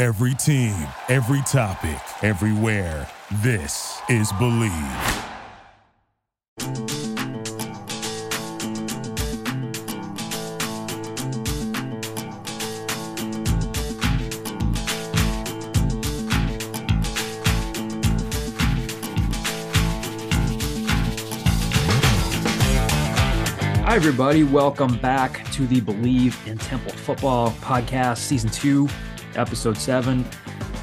Every team, every topic, everywhere. This is Bleav. Hi, everybody. Welcome back to the Bleav in Temple Football podcast, season two, episode seven.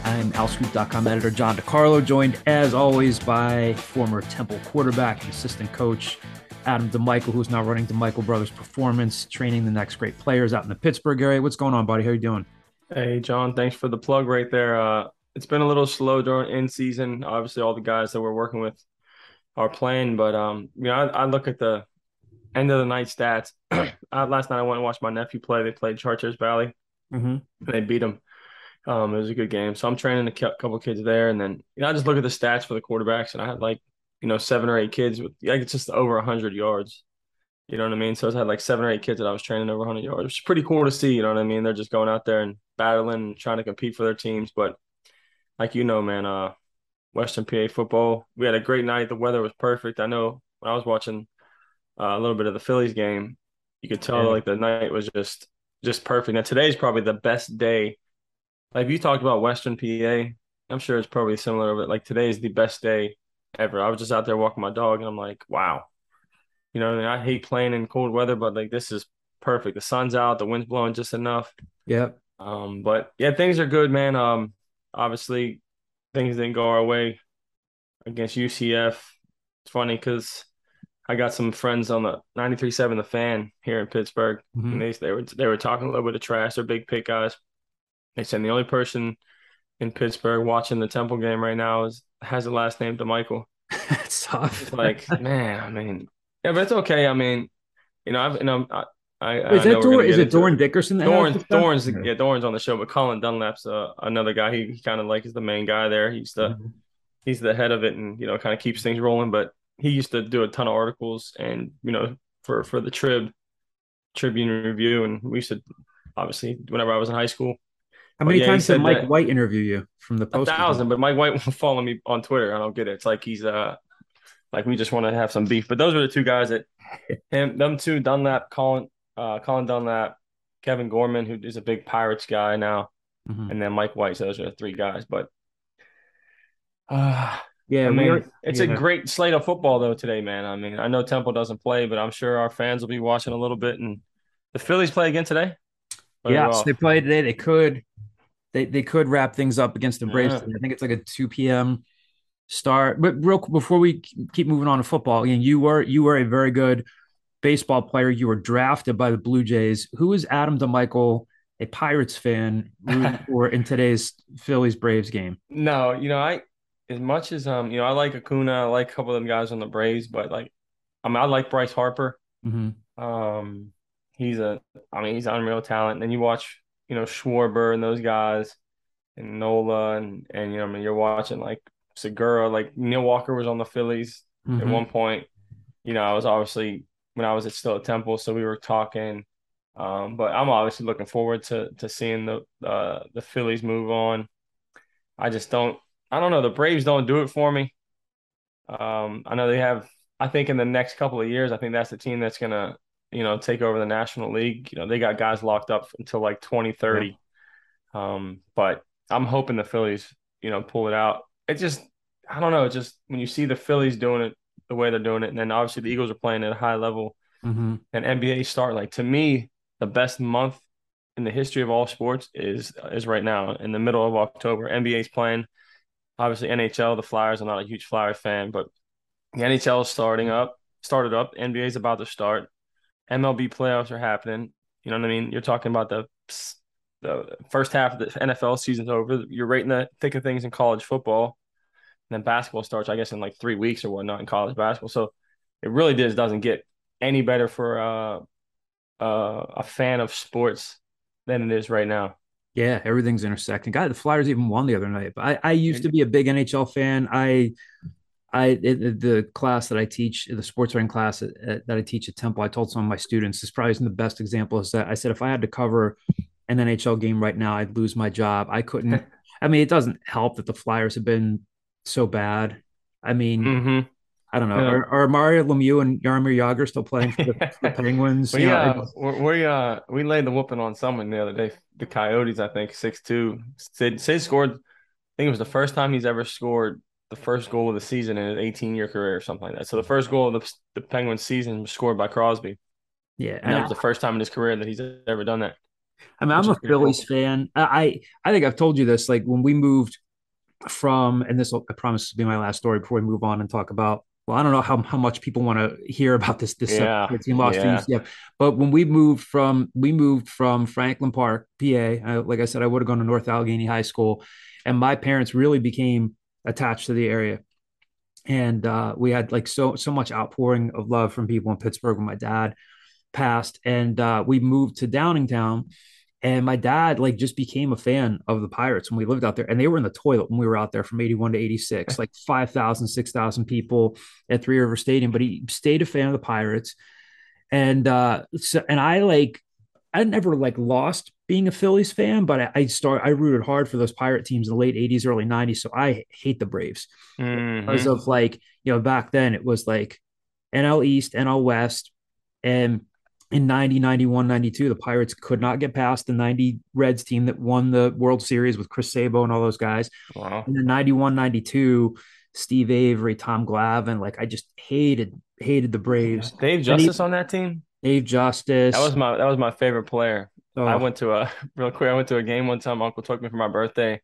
I'm OwlScoop.com editor John DiCarlo, joined as always by former Temple quarterback and assistant coach Adam DiMichele, who's now running DiMichele Brothers Performance, training the next great players out in the Pittsburgh area. What's going on, buddy? How you doing? Hey, John. Thanks for the plug right there. Uh, it's been a little slow during in season. Obviously, all the guys that we're working with are playing, but um, you know, I, I look at the end of the night stats. last night I went and watched my nephew play. They played Chartiers Valley. Mm-hmm. And they beat them. Um, it was a good game. So I'm training a couple kids there, and then you know I just look at the stats for the quarterbacks, and I had like you know seven or eight kids with like it's just over hundred yards. You know what I mean? So I had like seven or eight kids that I was training over 100 yards, which is pretty cool to see. You know what I mean? They're just going out there and battling, and trying to compete for their teams. But like you know, man, uh, Western PA football, we had a great night. The weather was perfect. I know when I was watching uh, a little bit of the Phillies game, you could tell Yeah. like the night was just just perfect. Now today's probably the best day. Like you talked about Western PA, I'm sure it's probably similar, but like today is the best day ever. I was just out there walking my dog and I'm like, wow. You know, I, mean? I hate playing in cold weather, but like this is perfect. The sun's out, the wind's blowing just enough. Yep. Um, but yeah, things are good, man. Um, obviously things didn't go our way against UCF. It's funny because I got some friends on the 93.7 The Fan here in Pittsburgh. Mhm. And they, they were they were talking a little bit of trash. They're big pick guys. They said the only person in Pittsburgh watching the Temple game right now is has the last name DiMichele. it's tough. It's like, man, I mean, yeah, but it's okay. I mean, you know, I've you know, I, I, I is know that Dor- is it into Dorin Dickerson? that has Dorn, the stuff? Dorn's yeah, Dorn's on the show, but Colin Dunlap's uh, another guy. He, he kind of like is the main guy there. He's the Mhm. he's the head of it, and you know, kind of keeps things rolling. But he used to do a ton of articles, and you know, for for the Trib Tribune Review, and we used to obviously whenever I was in high school, How many yeah, times did Mike White interview you from the a post? thousand. But Mike White won't follow me on Twitter. I don't get it. It's like he's uh like we just want to have some beef. But those are the two guys that him them two Dunlap, Colin uh Colin Dunlap, Kevin Gorman, who is a big Pirates guy now. Mhm. and then Mike White. So those are the three guys. But uh, Yeah, I mean, are- it's yeah. a great slate of football though today, man. I mean, I know Temple doesn't play, but I'm sure our fans will be watching a little bit. And the Phillies play again today. Yes, well, they play today. They could, they they could wrap things up against the Braves. Yeah. I think it's like a two p.m. start. But real before we keep moving on to football, again, you were you were a very good baseball player. You were drafted by the Blue Jays. Who is Adam DiMichele, a Pirates fan, or in today's Phillies Braves game? no, you know, I as much as um, you know, I like Acuna, I like a couple of them guys on the Braves, but like, I mean, I like Bryce Harper. Mm-hmm. Um, he's a, I mean, he's unreal talent. And then you watch, you know, Schwarber and those guys, and Nola, and and you know, I mean, you're watching like Segura, like Neil Walker was on the Phillies at Mhm. one point. You know, I was obviously when I was at still at Temple, so we were talking. Um, but I'm obviously looking forward to to seeing the uh, the Phillies move on. I just don't. I don't know. The Braves don't do it for me. Um, I know they have. I think in the next couple of years, I think that's the team that's gonna, you know, take over the National League. You know, they got guys locked up until like 2030. Um, but I'm hoping the Phillies, you know, pull it out. It just, I don't know. It just when you see the Phillies doing it the way they're doing it, and then obviously the Eagles are playing at a high level, Mhm. and NBA start like to me, the best month in the history of all sports is is right now in the middle of October. NBA's playing. Obviously, NHL, the Flyers. I'm not a huge Flyers fan, but the NHL is starting up, started up. NBA's about to start. MLB playoffs are happening. You know what I mean? You're talking about the the first half of the NFL season's over. You're right in the thick of things in college football, and then basketball starts, I guess, in like three weeks or whatnot in college basketball. So it really just doesn't get any better for uh, uh, a fan of sports than it is right now. Yeah, everything's intersecting. God, the Flyers even won the other night. But I, I used to be a big NHL fan. I, I, it, the class that I teach, the sports writing class that, that I teach at Temple, I told some of my students, this probably isn't the best example. Is that I said if I had to cover an NHL game right now, I'd lose my job. I couldn't. I mean, it doesn't help that the Flyers have been so bad. I mean, mm-hmm. I don't know. Yeah. Are, are, Mario Lemieux and Jaromir Jagr still playing for the, the Penguins? well, yeah, know, we uh we laid the whooping on someone the other day. The Coyotes, I think, six two. Sid, Sid scored. I think it was the first time he's ever scored the first goal of the season in an 18 year career or something like that. So the first goal of the, the Penguins season was scored by Crosby. Yeah, and that was the first time in his career that he's ever done that. I mean, I'm a Phillies cool. fan. I I think I've told you this. Like when we moved from, and this will, I promise to be my last story before we move on and talk about well, I don't know how, how much people want to hear about this this uh, yeah, team lost yeah. to UCF. But when we moved from we moved from Franklin Park, PA, I, like I said, I would have gone to North Allegheny High School, and my parents really became attached to the area, and uh, we had like so so much outpouring of love from people in Pittsburgh when my dad passed, and uh, we moved to Downingtown and my dad like just became a fan of the Pirates when we lived out there. And they were in the toilet when we were out there from 81 to 86, like 5,000, 6,000 people at Three River Stadium. But he stayed a fan of the Pirates. And uh so and I like I never like lost being a Phillies fan, but I, I start I rooted hard for those pirate teams in the late 80s, early 90s. So I hate the Braves mm-hmm. because of like, you know, back then it was like NL East, NL West, and in 90, 91, 92, the Pirates could not get past the 90 Reds team that won the World Series with Chris Sabo and all those guys. Wow. And then 91, 92, Steve Avery, Tom Glavine. Like I just hated, hated the Braves. Dave Justice he, on that team? Dave Justice. That was my that was my favorite player. Oh. I went to a real quick, I went to a game one time. Uncle took me for my birthday.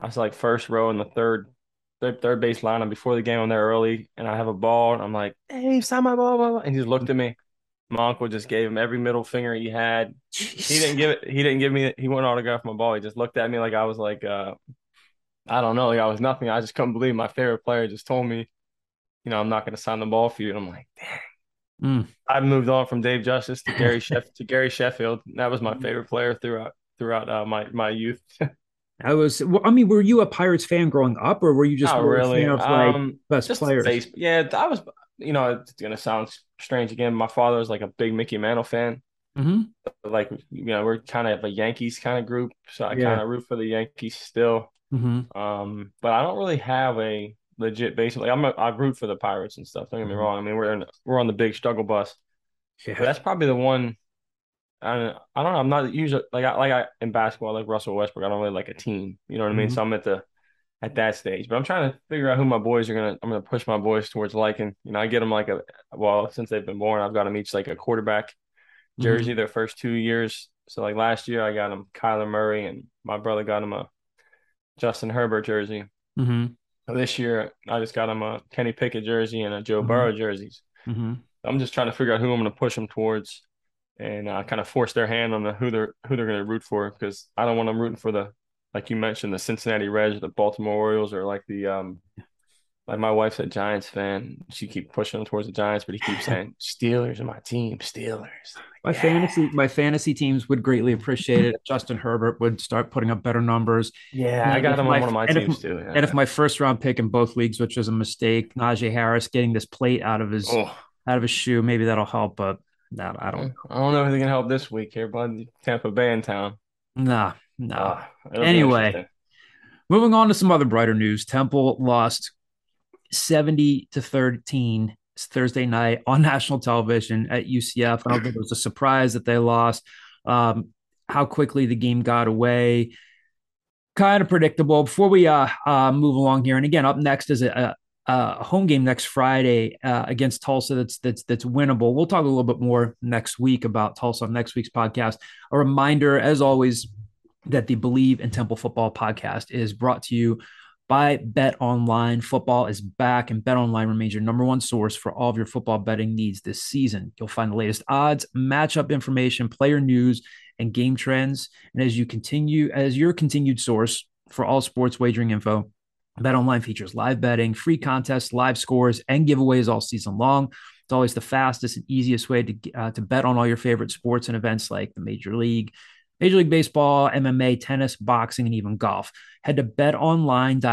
I was like first row in the third third, third base line. I'm before the game. I'm there early and I have a ball. And I'm like, hey, sign my ball, blah, blah. And he just looked at me. My uncle just gave him every middle finger he had. Jeez. He didn't give it. He didn't give me. He wouldn't autograph my ball. He just looked at me like I was like, uh, I don't know, like I was nothing. I just couldn't believe my favorite player just told me, you know, I'm not going to sign the ball for you. And I'm like, dang. Mm. I moved on from Dave Justice to Gary Sheff to Gary Sheffield. That was my favorite player throughout throughout uh, my my youth. I was. I mean, were you a Pirates fan growing up, or were you just Not really of like um, best players? Face, yeah, I was you know, it's gonna sound strange again. My father was like a big Mickey Mantle fan. Mm-hmm. Like you know, we're kind of a Yankees kind of group, so I yeah. kind of root for the Yankees still. Mm-hmm. Um, but I don't really have a legit base. Like I'm, a, I root for the Pirates and stuff. Don't get me mm-hmm. wrong. I mean, we're in, we're on the big struggle bus. Yeah. But that's probably the one. I don't, I don't know. I'm not usually like I like I in basketball I like Russell Westbrook. I don't really like a team. You know what I mean? Mm-hmm. So I'm at the at that stage. But I'm trying to figure out who my boys are gonna. I'm gonna push my boys towards liking. You know, I get them like a well since they've been born. I've got them each like a quarterback mm-hmm. jersey mm-hmm. their first two years. So like last year, I got them Kyler Murray, and my brother got him a Justin Herbert jersey. Mm-hmm. This year, I just got him a Kenny Pickett jersey and a Joe mm-hmm. Burrow jerseys. Mm-hmm. I'm just trying to figure out who I'm going to push them towards, and uh, kind of force their hand on the who they're who they're going to root for because I don't want them rooting for the like you mentioned, the Cincinnati Reds, the Baltimore Orioles, or like the um, like my wife's a Giants fan. She keep pushing him towards the Giants, but he keeps saying Steelers are my team. Steelers. My yeah. fantasy, my fantasy teams would greatly appreciate it. Justin Herbert would start putting up better numbers. Yeah, and I got him on one of my teams if, too. Yeah. And if my first round pick in both leagues, which was a mistake, Najee Harris getting this plate out of his oh. out of his shoe, maybe that'll help. But that I don't. I don't know if they can help this week here, bud. Tampa Bay in town. Nah, no. Uh, anyway, moving on to some other brighter news. Temple lost 70 to 13 Thursday night on national television at UCF. I don't think it was a surprise that they lost. Um, how quickly the game got away, kind of predictable. Before we uh, uh, move along here, and again, up next is a, a home game next Friday uh, against Tulsa. That's that's that's winnable. We'll talk a little bit more next week about Tulsa on next week's podcast. A reminder, as always, that the Bleav in Temple Football podcast is brought to you by Bet Online. Football is back, and Bet Online remains your number one source for all of your football betting needs this season. You'll find the latest odds, matchup information, player news, and game trends. And as you continue, as your continued source for all sports wagering info, Bet Online features live betting, free contests, live scores, and giveaways all season long. It's always the fastest and easiest way to uh, to bet on all your favorite sports and events like the Major League, Major League Baseball, MMA, tennis, boxing, and even golf. Head to betonline.ag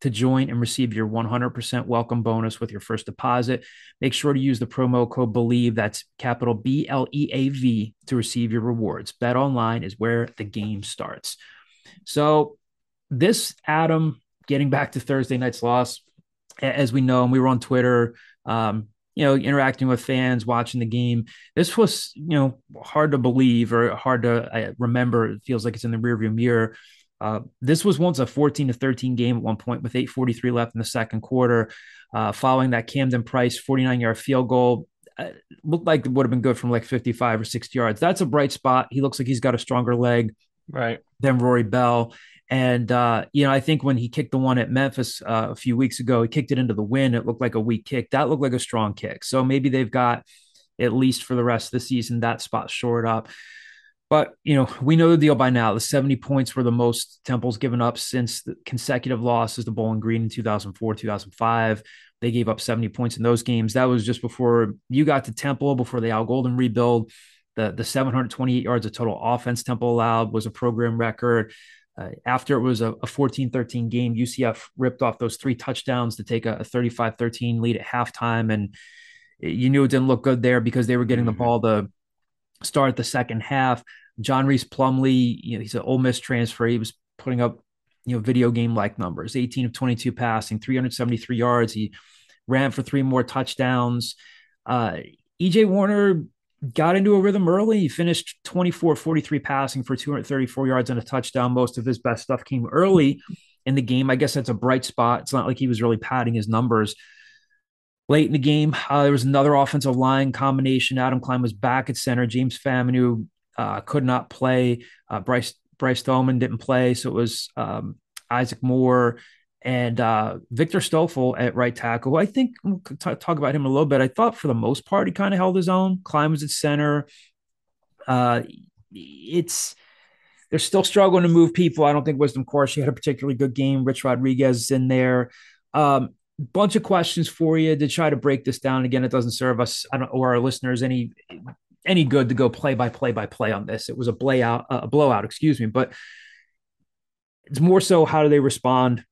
to join and receive your 100% welcome bonus with your first deposit. Make sure to use the promo code BLEAV, that's capital B L E A V, to receive your rewards. Bet online is where the game starts. So, this, Adam, getting back to Thursday night's loss, as we know, and we were on Twitter, um, you know, interacting with fans, watching the game. This was, you know, hard to believe or hard to remember. It feels like it's in the rearview mirror. Uh, this was once a 14 to 13 game at one point with 8:43 left in the second quarter. Uh, following that Camden Price 49 yard field goal, uh, looked like it would have been good from like 55 or 60 yards. That's a bright spot. He looks like he's got a stronger leg, right, than Rory Bell. And uh, you know, I think when he kicked the one at Memphis uh, a few weeks ago, he kicked it into the wind. It looked like a weak kick. That looked like a strong kick. So maybe they've got at least for the rest of the season that spot shored up. But you know, we know the deal by now. The 70 points were the most Temple's given up since the consecutive losses to Bowling Green in 2004, 2005. They gave up 70 points in those games. That was just before you got to Temple, before the Al Golden rebuild. The, the 728 yards of total offense Temple allowed was a program record. Uh, after it was a, a 14-13 game, UCF ripped off those three touchdowns to take a, a 35-13 lead at halftime. And you knew it didn't look good there because they were getting mm-hmm. the ball to start the second half. John Rhys Plumlee, you know, he's an Ole Miss transfer. He was putting up, you know, video game like numbers 18 of 22 passing, 373 yards. He ran for three more touchdowns. Uh, EJ Warner got into a rhythm early. He finished 24 43 passing for 234 yards and a touchdown. Most of his best stuff came early in the game. I guess that's a bright spot. It's not like he was really padding his numbers. Late in the game, uh, there was another offensive line combination. Adam Klein was back at center. James Faminu uh, could not play. Uh, Bryce Bryce Thoman didn't play, so it was um, Isaac Moore and uh, Victor Stoffel at right tackle. I think we'll t- talk about him a little bit. I thought for the most part he kind of held his own. Klein was at center. Uh, it's they're still struggling to move people. I don't think Wisdom She had a particularly good game. Rich Rodriguez is in there. Um, bunch of questions for you to try to break this down. Again, it doesn't serve us or our listeners any any good to go play by play by play on this. It was a blowout, a blowout, excuse me. But it's more so how do they respond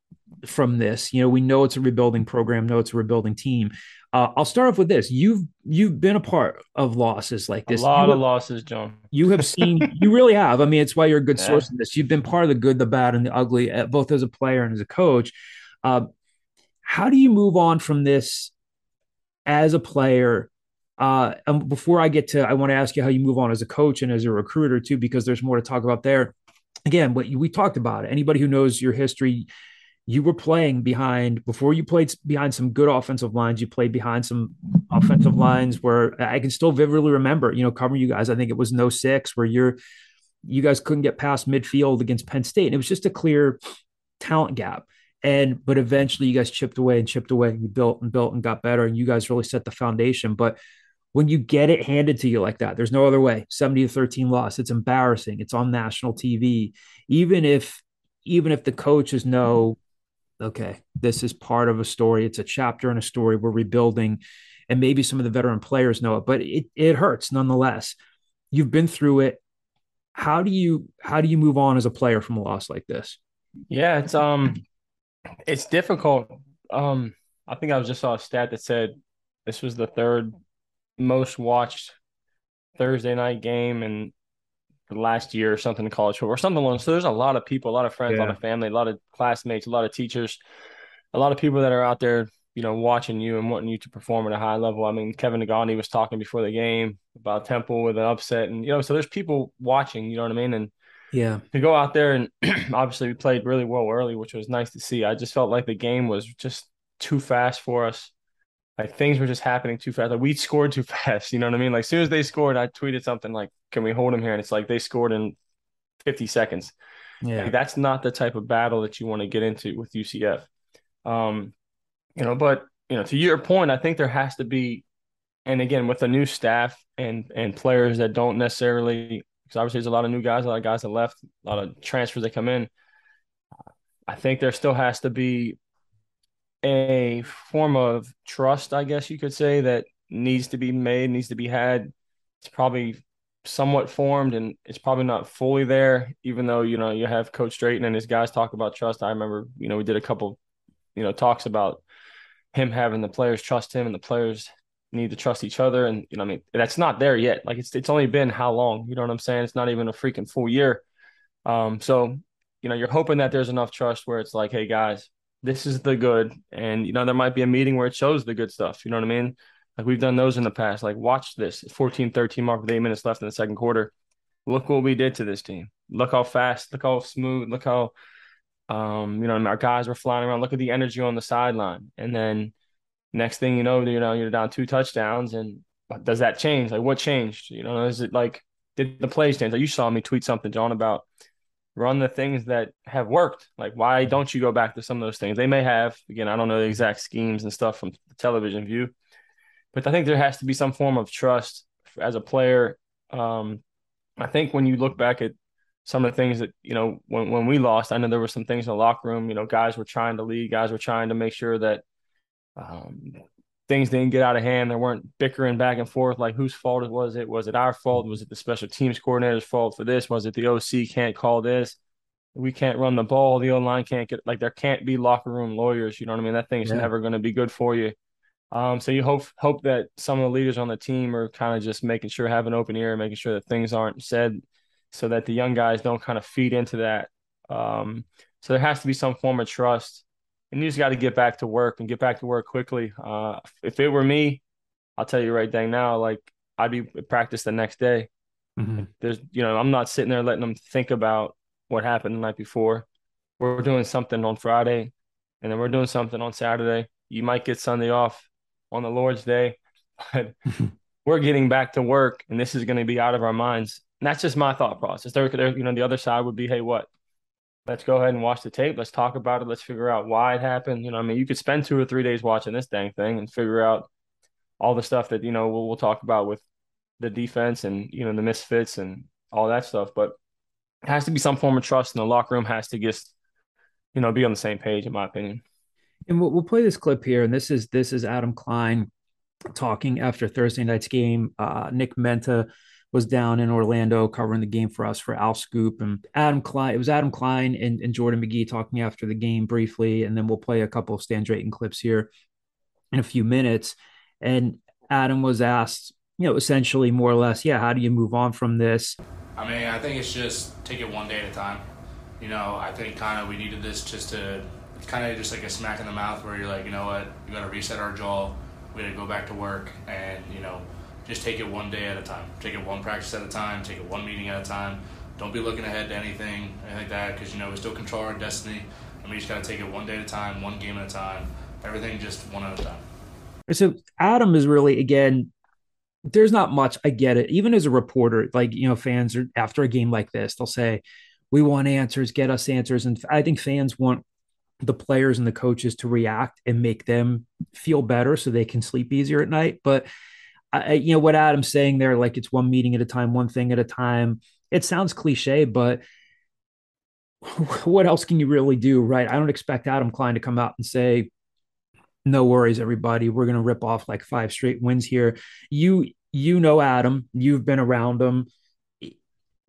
from this? You know, we know it's a rebuilding program, know it's a rebuilding team. Uh, I'll start off with this. You've you've been a part of losses like this. A lot you of losses, John. You have seen. you really have. I mean, it's why you're a good yeah. source of this. You've been part of the good, the bad, and the ugly, uh, both as a player and as a coach. Uh, how do you move on from this as a player uh, and before I get to, I want to ask you how you move on as a coach and as a recruiter too, because there's more to talk about there. Again, what we talked about, anybody who knows your history, you were playing behind before you played behind some good offensive lines. You played behind some offensive lines where I can still vividly remember, you know, covering you guys. I think it was no six where you're, you guys couldn't get past midfield against Penn State. And it was just a clear talent gap. And but eventually you guys chipped away and chipped away and you built and built and got better. And you guys really set the foundation. But when you get it handed to you like that, there's no other way. 70 to 13 loss. It's embarrassing. It's on national TV. Even if even if the coaches know, okay, this is part of a story, it's a chapter in a story, we're rebuilding, and maybe some of the veteran players know it, but it it hurts nonetheless. You've been through it. How do you how do you move on as a player from a loss like this? Yeah, it's um it's difficult. Um I think I was just saw a stat that said this was the third most watched Thursday night game in the last year or something in college football or something along. So there's a lot of people, a lot of friends, yeah. a lot of family, a lot of classmates, a lot of teachers, a lot of people that are out there, you know, watching you and wanting you to perform at a high level. I mean, Kevin Negandhi was talking before the game about Temple with an upset, and you know, so there's people watching. You know what I mean? And yeah, to go out there and obviously we played really well early, which was nice to see. I just felt like the game was just too fast for us like things were just happening too fast. Like we scored too fast. You know what I mean? Like as soon as they scored, I tweeted something like, "Can we hold them here?" And it's like they scored in 50 seconds. Yeah, like, that's not the type of battle that you want to get into with UCF. Um, you know, but you know, to your point, I think there has to be, and again, with a new staff and and players that don't necessarily because obviously there's a lot of new guys, a lot of guys that left, a lot of transfers that come in. I think there still has to be a form of trust, I guess you could say, that needs to be made, needs to be had. It's probably somewhat formed and it's probably not fully there, even though, you know, you have Coach Drayton and his guys talk about trust. I remember, you know, we did a couple, you know, talks about him having the players trust him and the players need to trust each other. And, you know, I mean, that's not there yet. Like it's it's only been how long? You know what I'm saying? It's not even a freaking full year. Um, so, you know, you're hoping that there's enough trust where it's like, hey guys, this is the good. And, you know, there might be a meeting where it shows the good stuff. You know what I mean? Like we've done those in the past. Like, watch this 14 13 mark with eight minutes left in the second quarter. Look what we did to this team. Look how fast, look how smooth, look how, um, you know, our guys were flying around. Look at the energy on the sideline. And then next thing you know, you know, you're down two touchdowns. And does that change? Like, what changed? You know, is it like, did the plays change? Like, you saw me tweet something, John, about run the things that have worked. Like, why don't you go back to some of those things? They may have. Again, I don't know the exact schemes and stuff from the television view but I think there has to be some form of trust as a player. Um, I think when you look back at some of the things that you know when when we lost, I know there were some things in the locker room. You know, guys were trying to lead, guys were trying to make sure that um, things didn't get out of hand. There weren't bickering back and forth like whose fault was it? Was it our fault? Was it the special teams coordinator's fault for this? Was it the OC can't call this? We can't run the ball. The O line can't get like there can't be locker room lawyers. You know what I mean? That thing's yeah. never going to be good for you. Um, so you hope hope that some of the leaders on the team are kind of just making sure have an open ear, making sure that things aren't said, so that the young guys don't kind of feed into that. Um, so there has to be some form of trust, and you just got to get back to work and get back to work quickly. Uh, if it were me, I'll tell you right dang now, like I'd be practice the next day. Mm-hmm. There's, you know, I'm not sitting there letting them think about what happened the night before. We're doing something on Friday, and then we're doing something on Saturday. You might get Sunday off on the Lord's Day, but we're getting back to work, and this is going to be out of our minds. And that's just my thought process. There, there, you know, the other side would be, hey, what? Let's go ahead and watch the tape. Let's talk about it. Let's figure out why it happened. You know, I mean, you could spend two or three days watching this dang thing and figure out all the stuff that you know we'll, we'll talk about with the defense and you know the misfits and all that stuff. But it has to be some form of trust, and the locker room has to just you know be on the same page, in my opinion. And we'll, we'll play this clip here, and this is this is Adam Klein talking after Thursday night's game. Uh, Nick Menta was down in Orlando covering the game for us for Owl Scoop and Adam Klein. It was Adam Klein and, and Jordan Magee talking after the game briefly, and then we'll play a couple of Stan Drayton clips here in a few minutes. And Adam was asked, you know, essentially more or less, yeah, how do you move on from this? I mean, I think it's just take it one day at a time. You know, I think kind of we needed this just to kind of just like a smack in the mouth where you're like, you know what, we got to reset our jaw. We got to go back to work, and you know, just take it one day at a time. Take it one practice at a time. Take it one meeting at a time. Don't be looking ahead to anything, anything like that, because you know we still control our destiny, and we just got to take it one day at a time, one game at a time. Everything just one at a time. So Adam is really again there's not much. I get it. Even as a reporter, like, you know, fans are after a game like this, they'll say, we want answers, get us answers. And I think fans want the players and the coaches to react and make them feel better so they can sleep easier at night. But I, you know what Adam's saying there, like it's one meeting at a time, one thing at a time. It sounds cliche, but what else can you really do, right? I don't expect Adam Klein to come out and say, "No worries, everybody, we're going to rip off like five straight wins here." You you know Adam, you've been around him.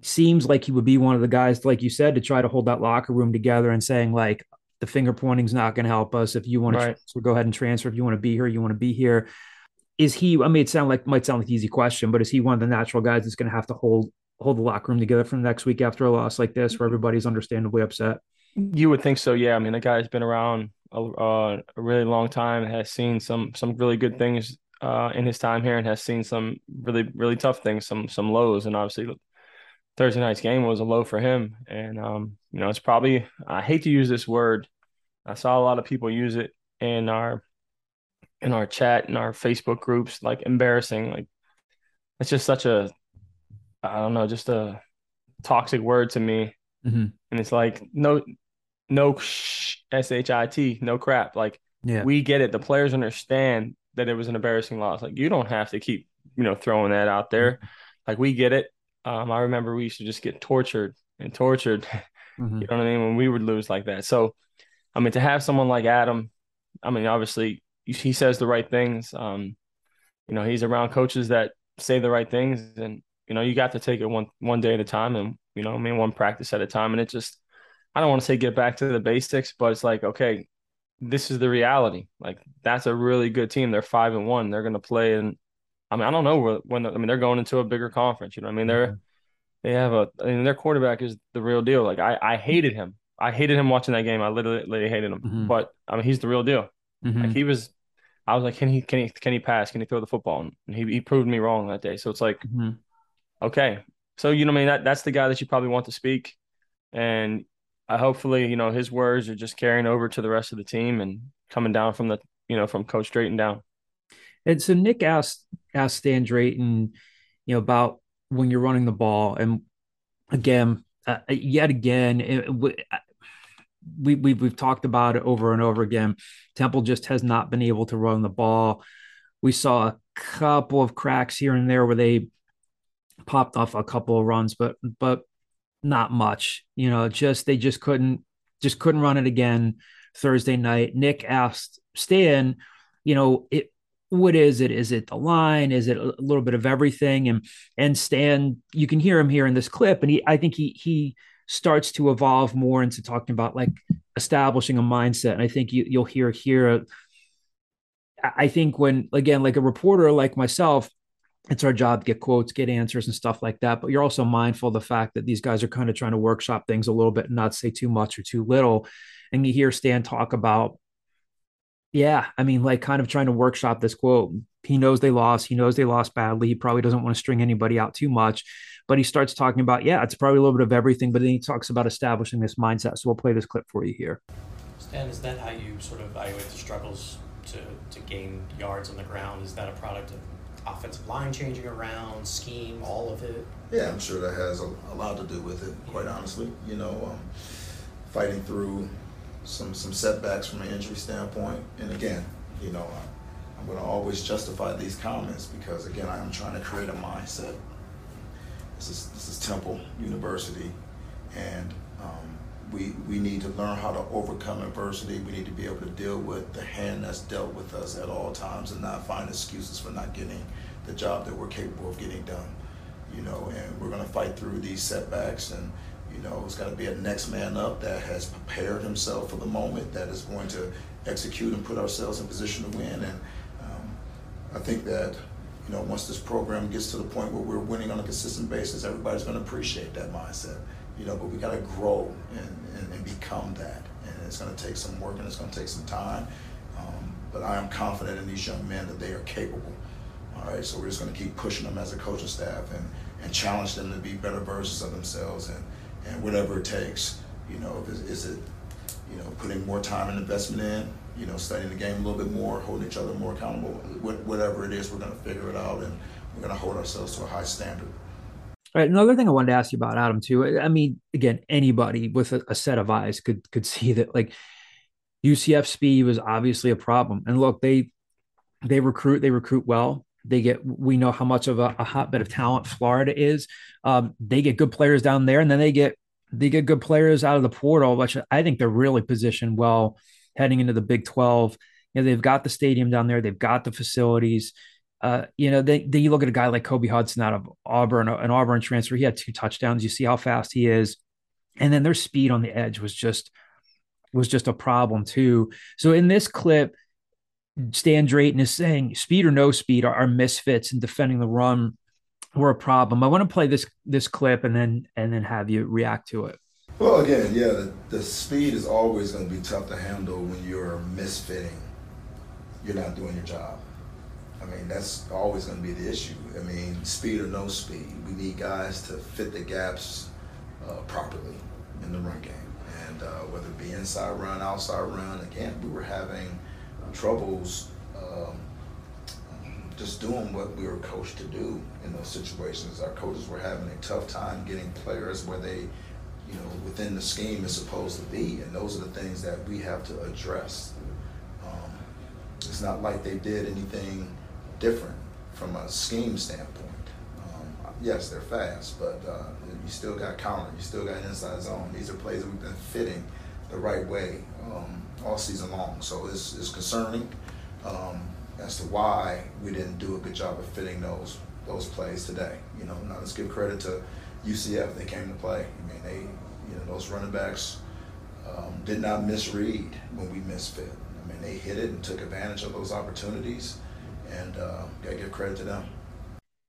seems like he would be one of the guys, like you said, to try to hold that locker room together and saying like, the finger pointing is not going to help us. If you want right. to go ahead and transfer. If you want to be here, you want to be here. Is he? I mean, it sound like might sound like an easy question, but is he one of the natural guys that's going to have to hold hold the locker room together for the next week after a loss like this, where everybody's understandably upset? You would think so, yeah. I mean, the guy's been around a, uh, a really long time, has seen some some really good things uh, in his time here, and has seen some really really tough things, some some lows, and obviously Thursday night's game was a low for him. And, um, you know, it's probably, I hate to use this word. I saw a lot of people use it in our, in our chat and our Facebook groups, like embarrassing. Like, it's just such a, I don't know, just a toxic word to me. Mm-hmm. And it's like, no, no sh- S-H-I-T, no crap. Like, yeah. we get it. The players understand that it was an embarrassing loss. Like, you don't have to keep, you know, throwing that out there. Mm-hmm. Like, we get it um, I remember we used to just get tortured and tortured. Mhm. You know what I mean? When we would lose like that. So, I mean, to have someone like Adam, I mean, obviously he says the right things. Um, you know, he's around coaches that say the right things, and you know, you got to take it one one day at a time, and you know, I mean, one practice at a time. And it just, I don't want to say get back to the basics, but it's like, okay, this is the reality. Like that's a really good team. They're five and one. They're going to play, and I mean, I don't know when. I mean, they're going into a bigger conference. You know, I mean, they're Mhm. they have a. I mean, their quarterback is the real deal. Like I, I hated him. I hated him watching that game. I literally, literally hated him. Mhm. But I mean, he's the real deal. Mhm. Like he was. I was like, can he, can he, can he pass? Can he throw the football? And he, he proved me wrong that day. So it's like, Mhm. okay. So you know, what I mean, that that's the guy that you probably want to speak, and I hopefully, you know, his words are just carrying over to the rest of the team and coming down from the, you know, from Coach Drayton down. And so Nick asked asked Stan Drayton, you know, about when you're running the ball, and again, uh, yet again, it, we, we we've talked about it over and over again. Temple just has not been able to run the ball. We saw a couple of cracks here and there where they popped off a couple of runs, but but not much. You know, just they just couldn't just couldn't run it again Thursday night. Nick asked Stan, you know, it what is it? Is it the line? Is it a little bit of everything? And and Stan, you can hear him here in this clip, and he I think he he starts to evolve more into talking about like establishing a mindset. And I think you you'll hear here. I think when again, like a reporter like myself, it's our job to get quotes, get answers, and stuff like that. But you're also mindful of the fact that these guys are kind of trying to workshop things a little bit and not say too much or too little. And you hear Stan talk about, yeah, I mean, like kind of trying to workshop this quote. He knows they lost. He knows they lost badly. He probably doesn't want to string anybody out too much. But he starts talking about, yeah, it's probably a little bit of everything. But then he talks about establishing this mindset. So we'll play this clip for you here. Stan, is that how you sort of evaluate the struggles to, to gain yards on the ground? Is that a product of offensive line changing around, scheme, all of it? Yeah, I'm sure that has a, a lot to do with it. Quite honestly, you know, um, fighting through some some setbacks from an injury standpoint, and again, you know, I'm going to always justify these comments because again, I am trying to create a mindset. This is this is Temple University, and um, we we need to learn how to overcome adversity. We need to be able to deal with the hand that's dealt with us at all times, and not find excuses for not getting the job that we're capable of getting done. You know, and we're going to fight through these setbacks, and you know, it's got to be a next man up that has prepared himself for the moment, that is going to execute and put ourselves in position to win. And um, I think that you know, once this program gets to the point where we're winning on a consistent basis, everybody's going to appreciate that mindset. You know, but we got to grow and, and, and, become that, and it's going to take some work and it's going to take some time. Um, but I am confident in these young men that they are capable. All right, so we're just going to keep pushing them as a coaching staff and, and challenge them to be better versions of themselves and, and whatever it takes. You know, is, is it you know putting more time and investment in? you know, studying the game a little bit more, holding each other more accountable. Whatever it is, we're going to figure it out, and we're going to hold ourselves to a high standard. All right, another thing I wanted to ask you about Adam too. I mean, again, anybody with a, a set of eyes could could see that like UCF speed was obviously a problem. And look, they they recruit, they recruit well. They get we know how much of a, a hotbed of talent Florida is. Um, they get good players down there, and then they get they get good players out of the portal, which I think they're really positioned well heading into the Big 12. You know, they've got the stadium down there, they've got the facilities. Uh, you know, then you look at a guy like Kobe Hudson out of Auburn, an Auburn transfer. He had two touchdowns. You see how fast he is, and then their speed on the edge was just was just a problem too. So in this clip, Stan Drayton is saying speed or no speed are, are misfits in defending the run were a problem. I want to play this this clip and then and then have you react to it. Well, again, yeah, the, the speed is always going to be tough to handle when you're misfitting. You're not doing your job. I mean, that's always going to be the issue. I mean, speed or no speed, we need guys to fit the gaps uh, properly in the run game. And uh, whether it be inside run, outside run, again, we were having troubles um, just doing what we were coached to do in those situations. Our coaches were having a tough time getting players where they you know, within the scheme is supposed to be. And those are the things that we have to address. Um, it's not like they did anything different from a scheme standpoint. Um, yes, they're fast, but uh, you still got counter, you still got inside zone. These are plays that we've been fitting the right way um, all season long. So it's, it's concerning um, as to why we didn't do a good job of fitting those those plays today. You know, now let's give credit to UCF. They came to play. I mean, they, you know, those running backs um, did not misread when we misfit. I mean, they hit it and took advantage of those opportunities, and uh, got to give credit to them.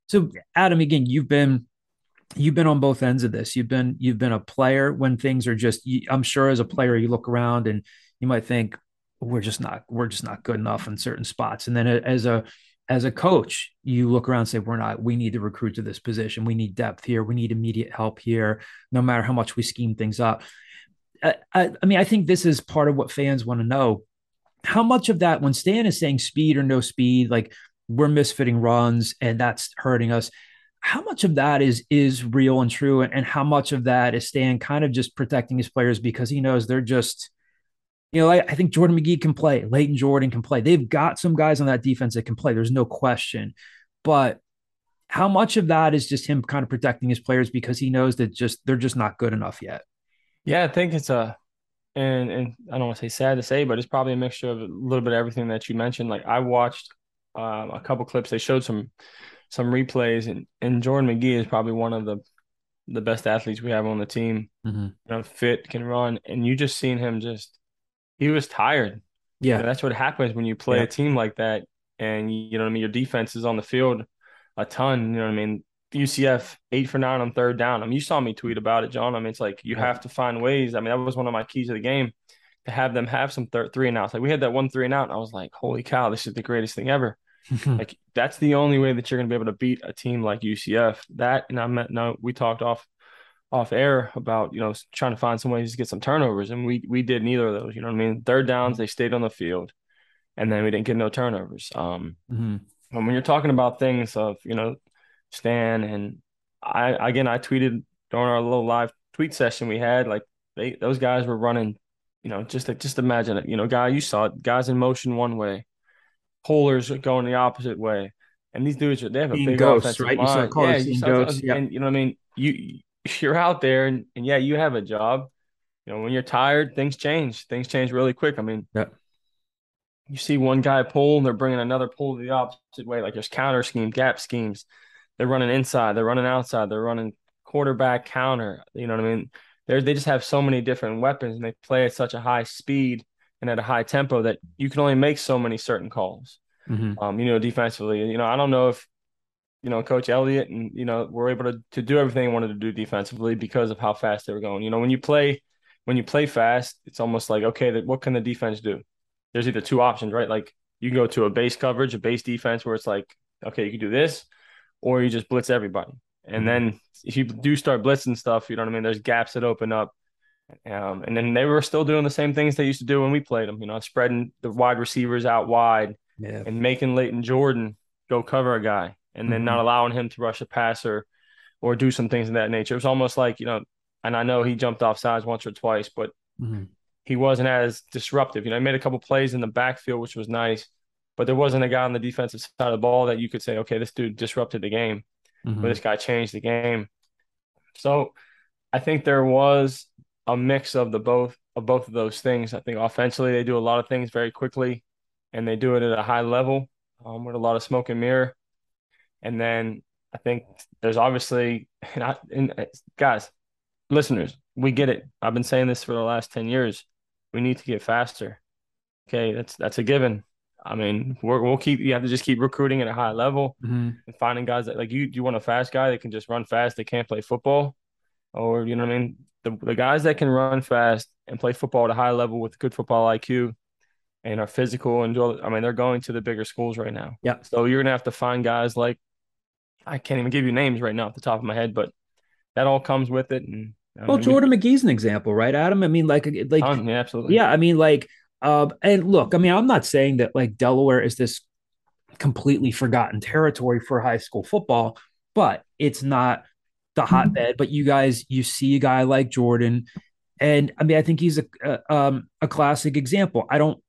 So, Adam, again, you've been you've been on both ends of this. You've been you've been a player when things are just. I'm sure as a player, you look around and you might think we're just not we're just not good enough in certain spots, and then as a as a coach, you look around and say, we're not, we need to recruit to this position. We need depth here. We need immediate help here, no matter how much we scheme things up. I, I, I mean, I think this is part of what fans want to know. How much of that, when Stan is saying speed or no speed, like we're misfitting runs and that's hurting us, how much of that is is real and true, and, and how much of that is Stan kind of just protecting his players because he knows they're just you know, I, I, think Jordan Magee can play, Leighton Jordan can play. They've got some guys on that defense that can play. There's no question. But how much of that is just him kind of protecting his players because he knows that just they're just not good enough yet? Yeah, I think it's a and and I don't want to say sad to say, but it's probably a mixture of a little bit of everything that you mentioned. Like I watched um, a couple clips. They showed some some replays, and and Jordan Magee is probably one of the the best athletes we have on the team. Mm-hmm. You know, fit, can run, and you just seen him just he was tired. Yeah, you know, that's what happens when you play yeah. a team like that, and you know what I mean. Your defense is on the field a ton. You know what I mean. UCF eight for nine on third down. I mean, you saw me tweet about it, John. I mean, it's like you yeah. have to find ways. I mean, that was one of my keys of the game to have them have some third three and outs. Like we had that one three and out, and I was like, holy cow, this is the greatest thing ever. like that's the only way that you're going to be able to beat a team like UCF. That and I met no, we talked off off air about you know trying to find some ways to get some turnovers, and we we did neither of those. You know what I mean? Third downs, they stayed on the field, and then we didn't get no turnovers. Um, mm-hmm. and when you're talking about things of you know Stan and I again, I tweeted during our little live tweet session we had like they those guys were running, you know, just just imagine it. You know, guy you saw it, guys in motion one way, pullers going the opposite way. And these dudes, they have a big ghosts, offensive right? line. You saw yeah, you saw, ghosts, and you know what I mean. You you're out there and, and yeah, you have a job. You know, when you're tired, things change. Things change really quick. I mean, yeah. you see one guy pull and they're bringing another pull the opposite way. Like there's counter scheme, gap schemes. They're running inside, they're running outside, they're running quarterback counter. You know what I mean? They they just have so many different weapons and they play at such a high speed and at a high tempo that you can only make so many certain calls. Mm-hmm. Um, you know, defensively. You know, I don't know if you know, Coach Elliott and, you know, were able to, to do everything they wanted to do defensively because of how fast they were going. You know, when you play when you play fast, it's almost like, okay, what can the defense do? There's either two options, right? Like you can go to a base coverage, a base defense where it's like, okay, you can do this, or you just blitz everybody. And mm-hmm. then if you do start blitzing stuff, you know what I mean? There's gaps that open up. Um, and then they were still doing the same things they used to do when we played them, you know, spreading the wide receivers out wide yeah. and making Leighton Jordan go cover a guy and then mm-hmm. not allowing him to rush a passer or do some things of that nature. It was almost like, you know, and I know he jumped off sides once or twice, but mm-hmm. he wasn't as disruptive. You know, he made a couple plays in the backfield, which was nice, but there wasn't a guy on the defensive side of the ball that you could say, okay, this dude disrupted the game, mm-hmm. but this guy changed the game. So I think there was a mix of the both of both of those things. I think offensively they do a lot of things very quickly and they do it at a high level um, with a lot of smoke and mirror. And then I think there's obviously, and, I, and uh, guys, listeners, we get it. I've been saying this for the last 10 years. We need to get faster. Okay. That's, that's a given. I mean, we will keep, you have to just keep recruiting at a high level mm-hmm. and finding guys that like you, you want a fast guy that can just run fast. They can't play football or, you know what I mean? The, the guys that can run fast and play football at a high level with good football IQ and are physical and I mean, they're going to the bigger schools right now. Yeah. So you're going to have to find guys like I can't even give you names right now off the top of my head, but that all comes with it. And well, Jordan Magee's an example, right, Adam? I mean, like, like, um, yeah, absolutely. Yeah, I mean, like, uh, and look, I mean, I'm not saying that like Delaware is this completely forgotten territory for high school football, but it's not the hotbed. But you guys, you see a guy like Jordan, and I mean, I think he's a a, um, a classic example. I don't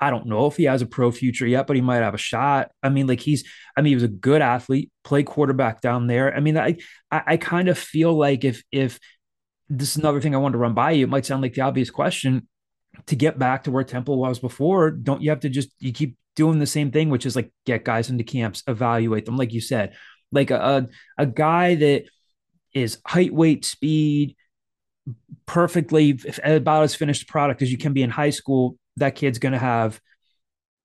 I don't know if he has a pro future yet, but he might have a shot. I mean, like he's, I mean, he was a good athlete, play quarterback down there. I mean, I, I, I kind of feel like if, if this is another thing I wanted to run by you, it might sound like the obvious question to get back to where Temple was before. Don't you have to just, you keep doing the same thing, which is like get guys into camps, evaluate them, like you said, like a, a, a guy that is height, weight, speed, perfectly about as finished product as you can be in high school that kid's going to have,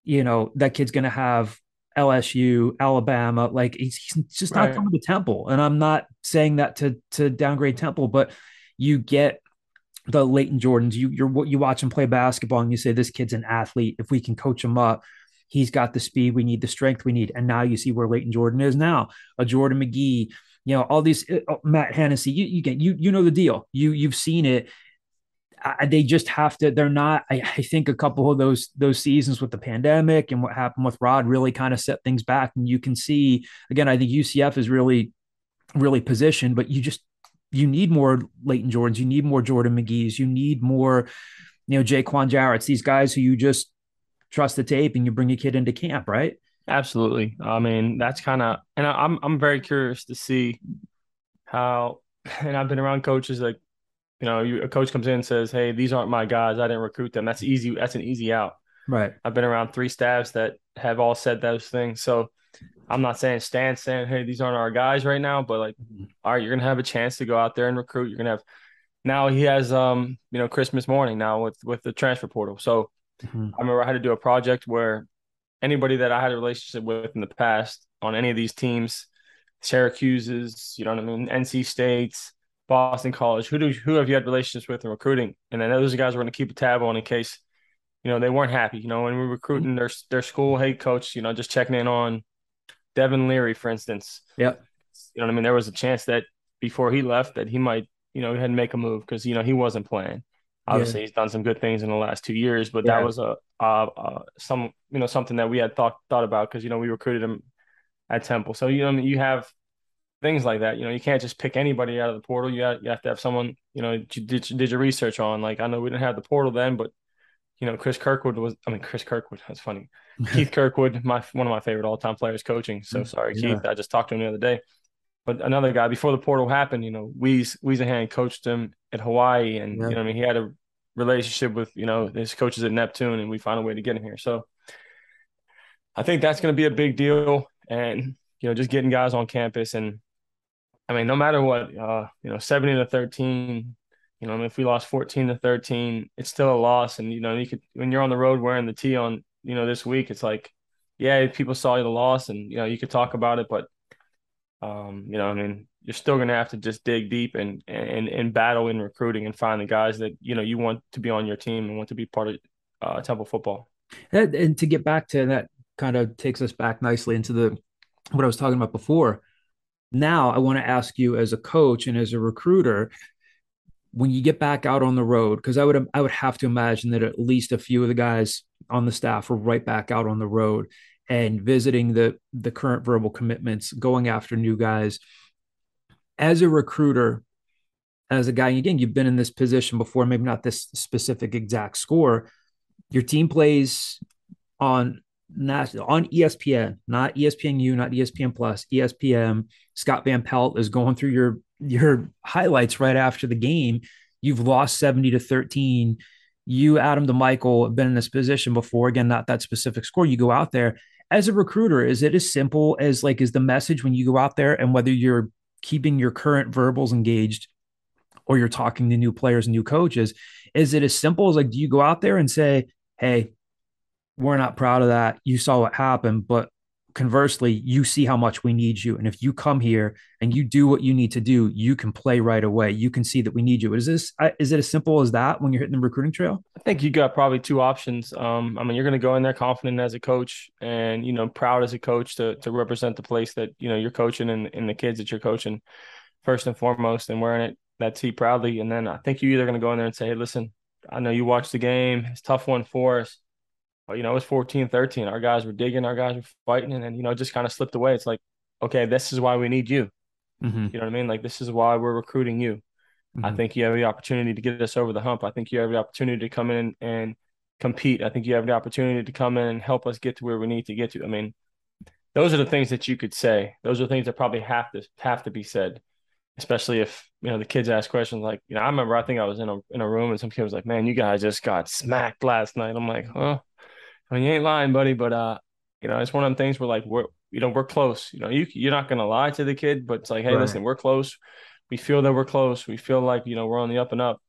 you know, that kid's going to have LSU, Alabama. Like he's, he's just not right. coming to Temple. And I'm not saying that to to downgrade Temple, but you get the Leighton Jordans. You you're you watch him play basketball and you say this kid's an athlete. If we can coach him up, he's got the speed we need, the strength we need. And now you see where Leighton Jordan is now. A Jordan Magee, you know, all these uh, Matt Hennessy. You you get you you know the deal. You you've seen it. I, they just have to. They're not. I, I, think a couple of those those seasons with the pandemic and what happened with Rod really kind of set things back. And you can see again. I think UCF is really really positioned, but you just you need more Leighton Jordans. You need more Jordan Magee's. You need more, you know, Jaquan Jarrett's. These guys who you just trust the tape and you bring a kid into camp, right? Absolutely. I mean, that's kind of, and I'm I'm very curious to see how. And I've been around coaches like you know, you, a coach comes in and says, "Hey, these aren't my guys. I didn't recruit them." That's easy. That's an easy out. Right. I've been around three staffs that have all said those things. So I'm not saying Stan saying, "Hey, these aren't our guys right now," but like, mm-hmm. all right, you're gonna have a chance to go out there and recruit. You're gonna have now he has um you know Christmas morning now with with the transfer portal. So mm-hmm. I remember I had to do a project where anybody that I had a relationship with in the past on any of these teams, Syracuse's, you know what I mean, NC State's, Boston College? Who do who have you had relationships with in recruiting? And then those guys we're going to keep a tab on in case you know they weren't happy. You know, when we're recruiting their their school head coach, you know, just checking in on Devin Leary, for instance. Yeah, you know, what I mean, there was a chance that before he left that he might you know he had to make a move because you know he wasn't playing. Obviously, yeah. he's done some good things in the last two years, but yeah. that was a uh, uh, some you know something that we had thought thought about because you know we recruited him at Temple. So you know I mean, you have things like that. You know, you can't just pick anybody out of the portal. You have, you have to have someone, you know, you did, did your research on. Like, I know we didn't have the portal then, but, you know, Chris Kirkwood was, I mean, Chris Kirkwood, that's funny. Keith Kirkwood, my one of my favorite all time players coaching. So mm, sorry, yeah. Keith. I just talked to him the other day. But another guy before the portal happened, you know, Weeze Wiesehan coached him at Hawaii. And, yeah. you know, I mean, he had a relationship with, you know, his coaches at Neptune, and we found a way to get him here. So I think that's going to be a big deal. And, you know, just getting guys on campus and, I mean, no matter what, uh, you know, 70 to 13, you know, if we lost 14 to 13, it's still a loss. And, you know, you could, when you're on the road wearing the T on, you know, this week, it's like, yeah, people saw you the loss and, you know, you could talk about it, but, um, you know, I mean, you're still going to have to just dig deep and, and, and battle in recruiting and find the guys that, you know, you want to be on your team and want to be part of uh, Temple football. And, and to get back to that kind of takes us back nicely into the, what I was talking about before now, I want to ask you as a coach and as a recruiter, when you get back out on the road, because I would I would have to imagine that at least a few of the guys on the staff are right back out on the road and visiting the the current verbal commitments, going after new guys. As a recruiter, as a guy, again, you've been in this position before, maybe not this specific exact score. Your team plays on national on ESPN, not ESPNU, not ESPN Plus, ESPN. Scott Van Pelt is going through your your highlights right after the game. You've lost 70 to 13. You, Adam DiMichele, have been in this position before. Again, not that specific score. You go out there as a recruiter. Is it as simple as like is the message when you go out there and whether you're keeping your current verbals engaged or you're talking to new players and new coaches? Is it as simple as like, do you go out there and say, hey, we're not proud of that. You saw what happened, but conversely, you see how much we need you. And if you come here and you do what you need to do, you can play right away. You can see that we need you. Is this is it as simple as that when you're hitting the recruiting trail? I think you got probably two options. Um, I mean, you're going to go in there confident as a coach and you know proud as a coach to to represent the place that you know you're coaching and, and the kids that you're coaching first and foremost, and wearing it that tee proudly. And then I think you're either going to go in there and say, hey, listen, I know you watched the game. It's tough one for us you know, it was 14, 13. Our guys were digging, our guys were fighting, and then, you know, just kind of slipped away. It's like, okay, this is why we need you. Mm-hmm. You know what I mean? Like, this is why we're recruiting you. Mm-hmm. I think you have the opportunity to get us over the hump. I think you have the opportunity to come in and compete. I think you have the opportunity to come in and help us get to where we need to get to. I mean, those are the things that you could say. Those are things that probably have to have to be said, especially if you know the kids ask questions like, you know, I remember I think I was in a in a room and some kid was like, "Man, you guys just got smacked last night." I'm like, "Huh." I mean, you ain't lying, buddy, but uh, you know, it's one of them things where like we're you know we're close. You know, you you're not gonna lie to the kid, but it's like, hey, right. listen, we're close. We feel that we're close. We feel like you know we're on the up and up.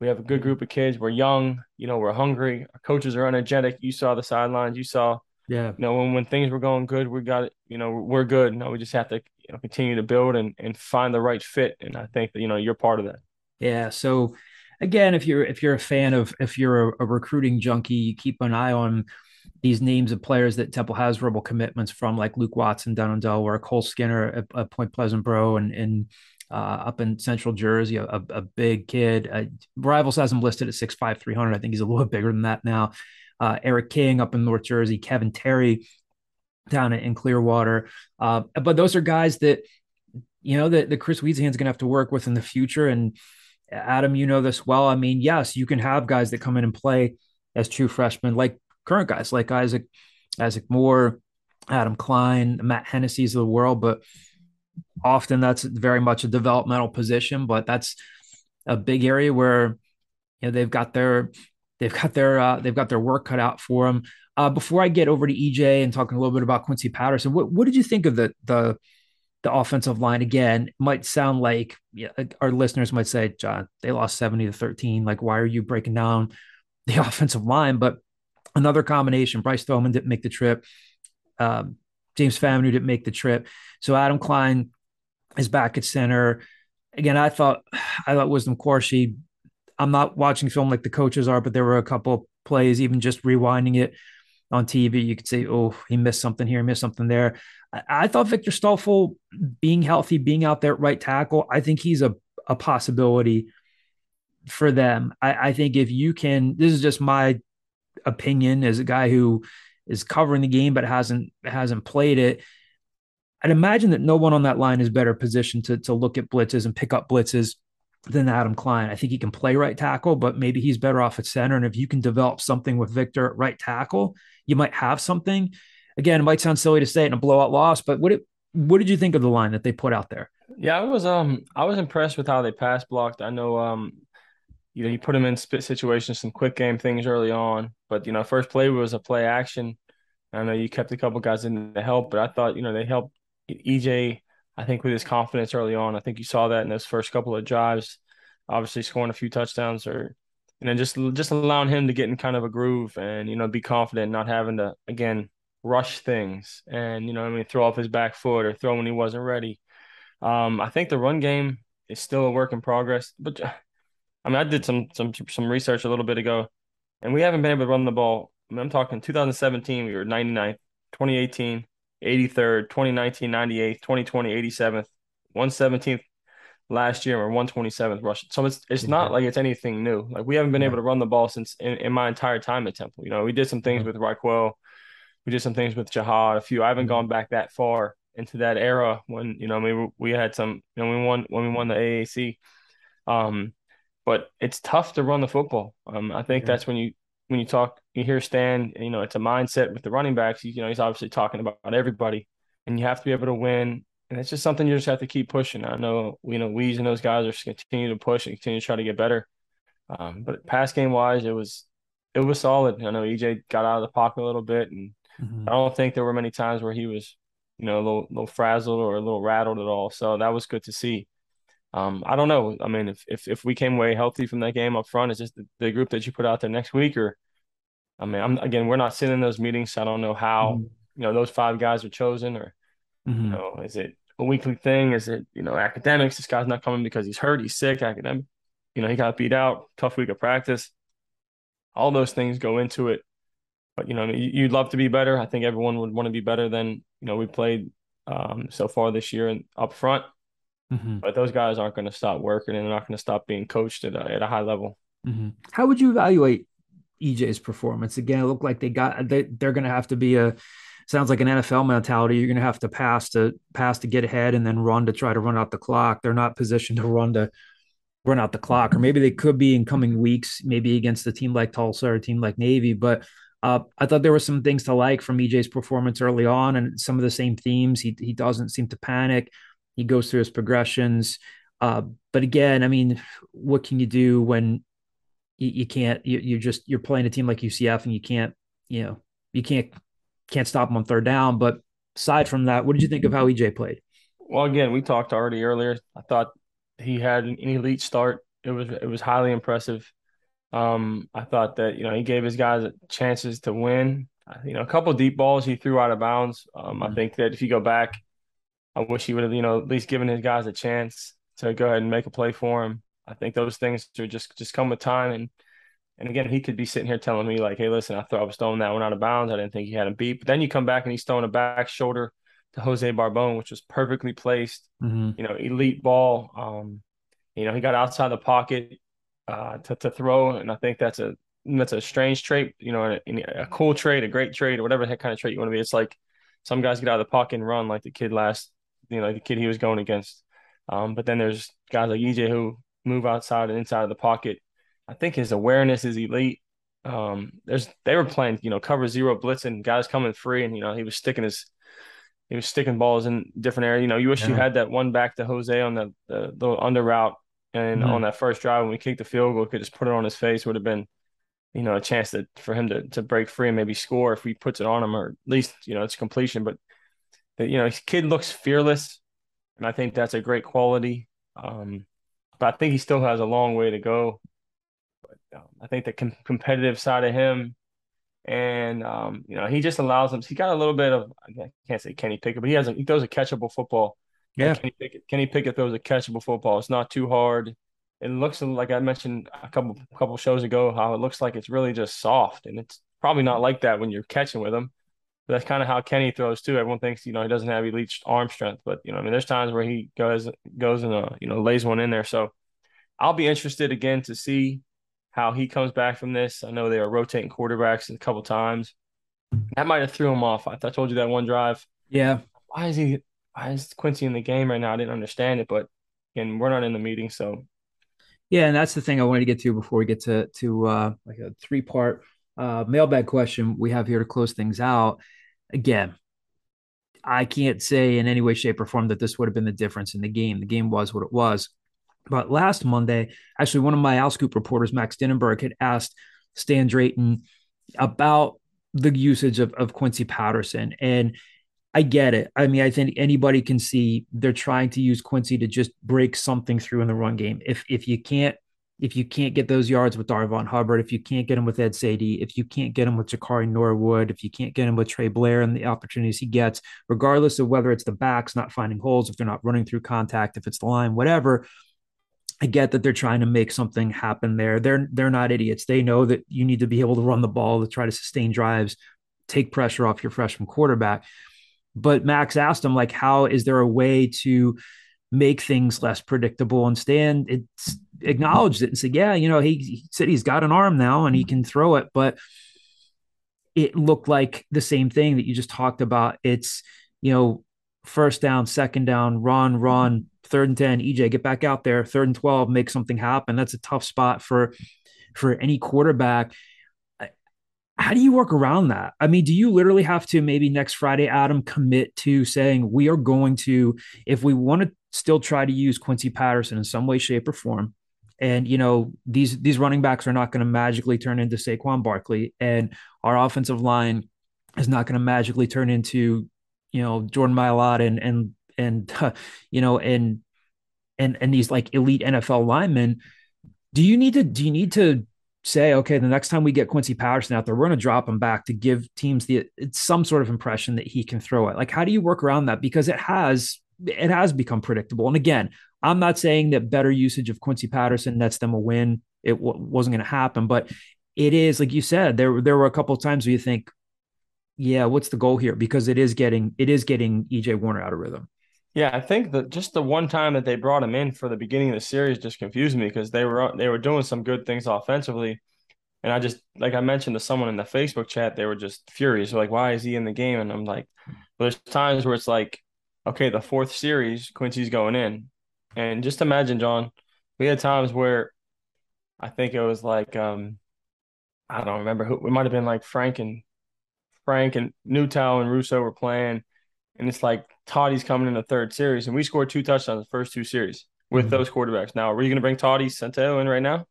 We have a good group of kids. We're young. You know, we're hungry. Our coaches are energetic. You saw the sidelines. You saw, yeah. You know, when when things were going good, we got it. You know, we're good. Now we just have to you know continue to build and and find the right fit. And I think that you know you're part of that. Yeah. So again, if you're if you're a fan of if you're a, a recruiting junkie, you keep an eye on these names of players that Temple has verbal commitments from, like Luke Watson down in Delaware, Cole Skinner at, at Point Pleasant Bro, and and uh, up in Central Jersey, a, a big kid. Uh, Rivals has him listed at 6'5", 300. I think he's a little bigger than that now. Uh, Eric King up in North Jersey, Kevin Terry down in Clearwater. Uh, but those are guys that, you know, that, that Chris Wiesehan's going to have to work with in the future. And Adam, you know this well. I mean, yes, you can have guys that come in and play as true freshmen, like current guys, like Isaac, Isaac Moore, Adam Klein, Matt Hennessy's of the world, but – often that's very much a developmental position, but that's a big area where you know they've got their they've got their uh, they've got their work cut out for them. Uh, before I get over to EJ and talking a little bit about Quincy Patterson, what what did you think of the the the offensive line? Again, might sound like yeah, our listeners might say, John, they lost seventy to thirteen. Like, why are you breaking down the offensive line? But another combination. Bryce Thoman didn't make the trip. Um, James Faminu didn't make the trip. So Adam Klein is back at center. Again, I thought I thought Wisdom Quarshie. I'm not watching film like the coaches are, but there were a couple plays, even just rewinding it on TV, you could say, "Oh, he missed something here, missed something there." I, thought Victor Stoffel, being healthy, being out there at right tackle, I think he's a a possibility for them. I, I think if you can, this is just my opinion as a guy who is covering the game but hasn't hasn't played it. I'd imagine that no one on that line is better positioned to, to look at blitzes and pick up blitzes than Adam Klein. I think he can play right tackle, but maybe he's better off at center. And if you can develop something with Victor at right tackle, you might have something. Again, it might sound silly to say it in a blowout loss, but what it, what did you think of the line that they put out there? Yeah, I was um I was impressed with how they pass blocked. I know um you know you put them in spit situations, some quick game things early on, but you know first play was a play action. I know you kept a couple guys in to help, but I thought you know they helped EJ, I think with his confidence early on, I think you saw that in those first couple of drives, obviously scoring a few touchdowns or know just just allowing him to get in kind of a groove and you know be confident, not having to again rush things and you know I mean throw off his back foot or throw when he wasn't ready. Um, I think the run game is still a work in progress, but I mean I did some some some research a little bit ago, and we haven't been able to run the ball. I mean, I'm talking 2017, we were 99th, 2018, 83rd, 2019, 98th, 2020, 87th, 117th last year, or 127th rushing. So it's it's not mm-hmm. like it's anything new. Like we haven't been able to run the ball since in, in my entire time at Temple. You know, we did some things mm-hmm. with Raquel, we did some things with Jihad, a few. I haven't mm-hmm. gone back that far into that era when you know I mean we had some you know we won when we won the AAC. Um, but it's tough to run the football. Um, I think yeah. that's when you when you talk, you hear Stan, you know, it's a mindset with the running backs. You know, he's obviously talking about everybody, and you have to be able to win. And it's just something you just have to keep pushing. I know, you know, Weeze and those guys are just continue to push and continue to try to get better. Um, but pass game wise, it was it was solid. I know EJ got out of the pocket a little bit, and mm-hmm. I don't think there were many times where he was, you know, a little, little frazzled or a little rattled at all. So that was good to see. Um, I don't know. I mean, if, if if we came away healthy from that game up front, it's just the, the group that you put out there next week, or I mean, I'm again, we're not sitting in those meetings, so I don't know how mm-hmm. you know those five guys are chosen, or mm-hmm. you know, is it a weekly thing? Is it you know academics? This guy's not coming because he's hurt, he's sick. Academic, you know, he got beat out. Tough week of practice. All those things go into it. But you know, you'd love to be better. I think everyone would want to be better than you know we played um, so far this year and up front. Mm-hmm. But those guys aren't going to stop working and they're not going to stop being coached at a, at a high level. Mm-hmm. How would you evaluate EJ's performance? Again, it looked like they got they, they're going to have to be a sounds like an NFL mentality. You're going to have to pass to pass to get ahead and then run to try to run out the clock. They're not positioned to run to run out the clock, or maybe they could be in coming weeks, maybe against a team like Tulsa or a team like Navy. But uh, I thought there were some things to like from EJ's performance early on, and some of the same themes. He he doesn't seem to panic. He goes through his progressions. Uh, but again, I mean, what can you do when you, you can't? You, you're just you're playing a team like UCF, and you can't, you know, you can't can't stop them on third down. But aside from that, what did you think of how EJ played? Well, again, we talked already earlier. I thought he had an elite start. It was it was highly impressive. Um, I thought that you know he gave his guys chances to win. You know, a couple deep balls he threw out of bounds. Um, mm-hmm. I think that if you go back, I wish he would have you know at least given his guys a chance to go ahead and make a play for him. I think those things are just just come with time and and again he could be sitting here telling me like, hey, listen, I thought I was throwing that one out of bounds. I didn't think he had him beat. But then you come back and he's throwing a back shoulder to Jose Barbon, which was perfectly placed. Mm-hmm. You know, elite ball. Um, you know, he got outside the pocket uh, to to throw, and I think that's a that's a strange trait. You know, a, a cool trait, a great trait, or whatever kind of trait you want to be. It's like some guys get out of the pocket and run, like the kid last, you know, like the kid he was going against. Um, but then there's guys like EJ who move outside and inside of the pocket. I think his awareness is elite. Um, there's they were playing, you know, cover zero blitzing, guys coming free, and you know he was sticking his he was sticking balls in different areas. You know, you wish yeah. you had that one back to Jose on the the, the under route and mm-hmm. on that first drive when we kicked the field goal, could just put it on his face would have been, you know, a chance that for him to to break free and maybe score if he puts it on him or at least you know it's completion. But the, you know, his kid looks fearless, and I think that's a great quality. Um, but I think he still has a long way to go. Um, I think the com- competitive side of him and um, you know he just allows him. He got a little bit of I can't say Kenny Pickett, but he has a, he throws a catchable football. Yeah, Kenny Pickett, Kenny Pickett throws a catchable football. It's not too hard. It looks like I mentioned a couple couple shows ago how it looks like it's really just soft, and it's probably not like that when you're catching with him. But that's kind of how Kenny throws too. Everyone thinks you know he doesn't have elite arm strength, but you know I mean there's times where he goes goes and uh, you know lays one in there. So I'll be interested again to see how he comes back from this. I know they are rotating quarterbacks a couple times. That might have threw him off. I, I told you that one drive. Yeah. Why is he? Why is Quincy in the game right now? I didn't understand it, but again, we're not in the meeting, so. Yeah, and that's the thing I wanted to get to before we get to to uh, like a three part uh, mailbag question we have here to close things out. Again, I can't say in any way, shape, or form that this would have been the difference in the game. The game was what it was. But last Monday, actually, one of my Owl Scoop reporters, Max Dinnenberg, had asked Stan Drayton about the usage of, of Quincy Patterson. And I get it. I mean, I think anybody can see they're trying to use Quincy to just break something through in the run game. If if you can't if you can't get those yards with Darvon Hubbard, if you can't get him with Ed Saydee, if you can't get him with Jakari Norwood, if you can't get him with Trey Blair and the opportunities he gets, regardless of whether it's the backs not finding holes, if they're not running through contact, if it's the line, whatever, I get that they're trying to make something happen there. They're they're not idiots. They know that you need to be able to run the ball to try to sustain drives, take pressure off your freshman quarterback. But Max asked him like, how is there a way to make things less predictable? And Stan acknowledged it and said, yeah, you know, he, he said he's got an arm now and he can throw it, but it looked like the same thing that you just talked about. It's you know first down, second down, run, run, third and 10, EJ, get back out there, third and 12, make something happen. That's a tough spot for for any quarterback. How do you work around that? I mean, do you literally have to maybe next Friday, Adam, commit to saying we are going to, if we want to still try to use Quincy Patterson in some way, shape, or form, and you know these these running backs are not going to magically turn into Saquon Barkley, and our offensive line is not going to magically turn into you know Jordan Mailata and and and uh, you know and and and these like elite NFL linemen. Do you need to do you need to say okay the next time we get Quincy Patterson out there we're going to drop him back to give teams the some sort of impression that he can throw it. Like how do you work around that because it has it has become predictable. And again, I'm not saying that better usage of Quincy Patterson nets them a win. It w- wasn't going to happen, but it is like you said. There there were a couple of times where you think, yeah, what's the goal here? Because it is getting it is getting EJ Warner out of rhythm. Yeah, I think that just the one time that they brought him in for the beginning of the series just confused me because they were they were doing some good things offensively, and I just like I mentioned to someone in the Facebook chat, they were just furious. They're like, "Why is he in the game?" And I'm like, well, "There's times where it's like, okay, the fourth series, Quincy's going in, and just imagine, John, we had times where I think it was like um I don't remember who it might have been like Frank and Frank and Newtown and Russo were playing, and it's like Toddy's coming in the third series, and we scored two touchdowns the first two series with mm-hmm. those quarterbacks. Now, are you going to bring Toddy Centeio in right now?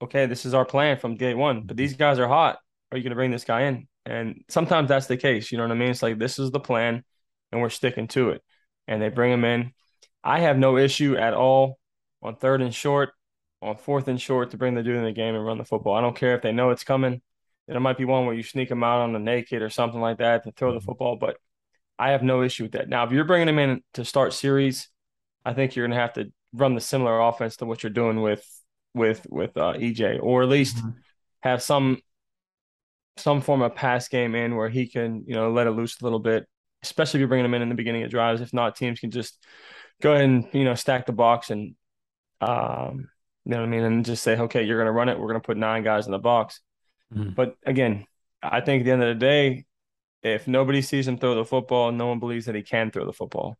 Okay, this is our plan from day one, but these guys are hot. Are you going to bring this guy in? And sometimes that's the case. You know what I mean? It's like this is the plan, and we're sticking to it. And they bring him in. I have no issue at all on third and short, on fourth and short to bring the dude in the game and run the football. I don't care if they know it's coming. There might be one where you sneak them out on the naked or something like that to throw the mm-hmm. football, but I have no issue with that. Now, if you're bringing them in to start series, I think you're going to have to run the similar offense to what you're doing with with with uh, EJ, or at least mm-hmm. have some some form of pass game in where he can you know let it loose a little bit, especially if you're bringing him in in the beginning of drives. If not, teams can just go ahead and you know stack the box and um you know what I mean, and just say, okay, you're going to run it. We're going to put nine guys in the box. Mm-hmm. But again, I think at the end of the day, if nobody sees him throw the football, no one believes that he can throw the football.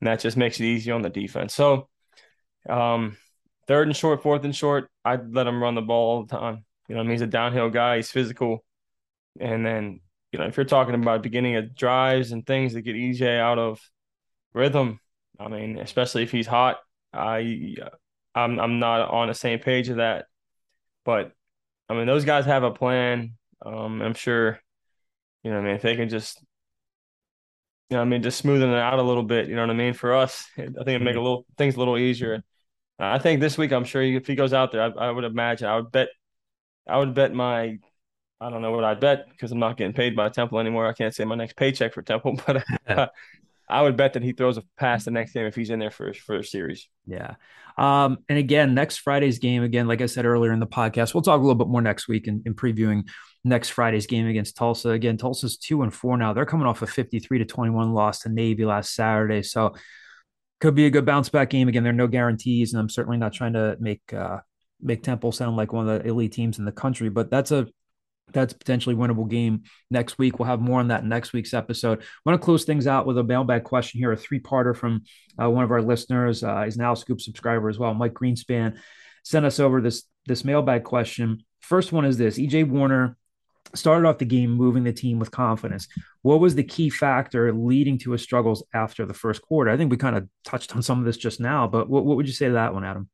And that just makes it easy on the defense. So, um, third and short, fourth and short, I'd let him run the ball all the time. You know, I mean, he's a downhill guy, he's physical. And then, you know, if you're talking about beginning of drives and things that get EJ out of rhythm, I mean, especially if he's hot, I, I'm, I'm not on the same page of that. But I mean, those guys have a plan. Um, I'm sure, you know, I mean, if they can just, you know, I mean, just smoothing it out a little bit, you know what I mean? For us, I think it make a little things a little easier. I think this week, I'm sure if he goes out there, I, I would imagine, I would bet, I would bet my, I don't know what I'd bet because I'm not getting paid by Temple anymore. I can't say my next paycheck for Temple, but uh, I would bet that he throws a pass the next game if he's in there for for a series. Yeah. Um, and again, next Friday's game, again, like I said earlier in the podcast, we'll talk a little bit more next week in, in previewing next Friday's game against Tulsa. Again, Tulsa's two and four now. They're coming off a 53 to 21 loss to Navy last Saturday. So could be a good bounce back game. Again, there are no guarantees, and I'm certainly not trying to make uh, make Temple sound like one of the elite teams in the country, but that's a that's potentially winnable game next week. We'll have more on that next week's episode. I want to close things out with a mailbag question here, a three-parter from uh, one of our listeners. Uh, he's an Owl Scoop subscriber as well. Mike Greenspan sent us over this this mailbag question. First one is this: EJ Warner started off the game moving the team with confidence. What was the key factor leading to his struggles after the first quarter? I think we kind of touched on some of this just now, but what, what would you say to that one, Adam?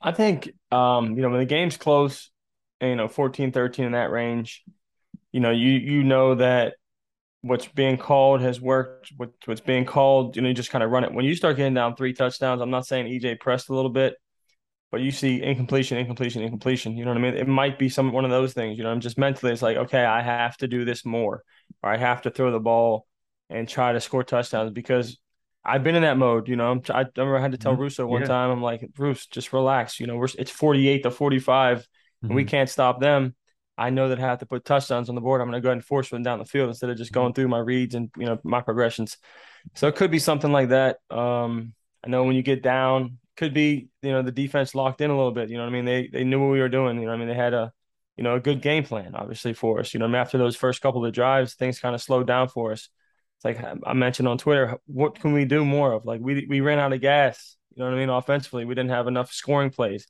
I think um, you know when the game's close you know 14 13 in that range you know you you know that what's being called has worked what, what's being called you know you just kind of run it when you start getting down three touchdowns i'm not saying ej pressed a little bit but you see incompletion incompletion incompletion you know what i mean it might be some one of those things you know i'm just mentally it's like okay i have to do this more or i have to throw the ball and try to score touchdowns because I've been in that mode, you know. I'm, I remember I had to tell mm-hmm. Russo one yeah. time, I'm like, Bruce, just relax. You know, we're it's 48 to 45 mm-hmm. and we can't stop them, I know that I have to put touchdowns on the board. I'm going to go ahead and force them down the field instead of just going through my reads and you know my progressions. So it could be something like that. Um, I know when you get down, could be you know the defense locked in a little bit. You know what I mean? They they knew what we were doing. You know I mean? They had a you know a good game plan obviously for us. You know after those first couple of drives, things kind of slowed down for us. It's like I mentioned on Twitter, what can we do more of? Like we we ran out of gas. You know what I mean? Offensively, we didn't have enough scoring plays